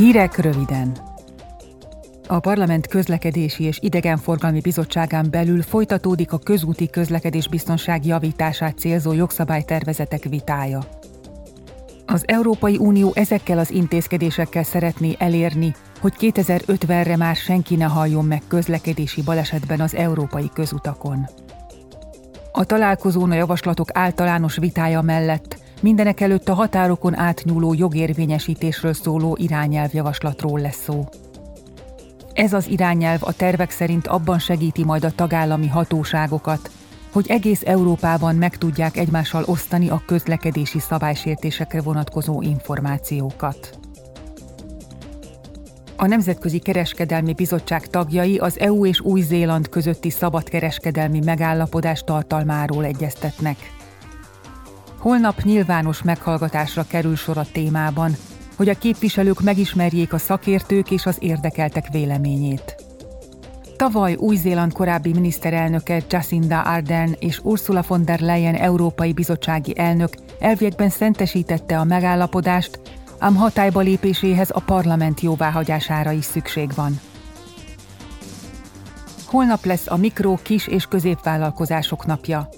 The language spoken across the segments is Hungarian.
Hírek röviden. A Parlament Közlekedési és Idegenforgalmi Bizottságán belül folytatódik a közúti közlekedés biztonság javítását célzó jogszabálytervezetek vitája. Az Európai Unió ezekkel az intézkedésekkel szeretné elérni, hogy 2050-re már senki ne halljon meg közlekedési balesetben az európai közutakon. A találkozón a javaslatok általános vitája mellett mindenek előtt a határokon átnyúló jogérvényesítésről szóló irányelvjavaslatról lesz szó. Ez az irányelv a tervek szerint abban segíti majd a tagállami hatóságokat, hogy egész Európában meg tudják egymással osztani a közlekedési szabálysértésekre vonatkozó információkat. A Nemzetközi Kereskedelmi Bizottság tagjai az EU és Új-Zéland közötti szabadkereskedelmi megállapodás tartalmáról egyeztetnek. Holnap nyilvános meghallgatásra kerül sor a témában, hogy a képviselők megismerjék a szakértők és az érdekeltek véleményét. Tavaly Új-Zéland korábbi miniszterelnöke Jacinda Ardern és Ursula von der Leyen Európai Bizottsági elnök elviekben szentesítette a megállapodást, ám hatályba lépéséhez a parlament jóváhagyására is szükség van. Holnap lesz a mikro, kis és középvállalkozások napja.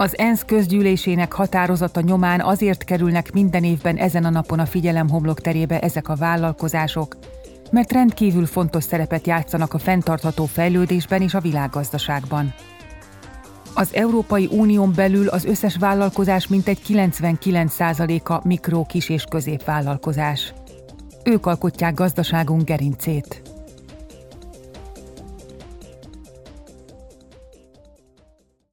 Az ENSZ közgyűlésének határozata nyomán azért kerülnek minden évben ezen a napon a figyelem homlok terébe ezek a vállalkozások, mert rendkívül fontos szerepet játszanak a fenntartható fejlődésben és a világgazdaságban. Az Európai Unión belül az összes vállalkozás mintegy 99%-a mikro, kis és középvállalkozás. Ők alkotják gazdaságunk gerincét.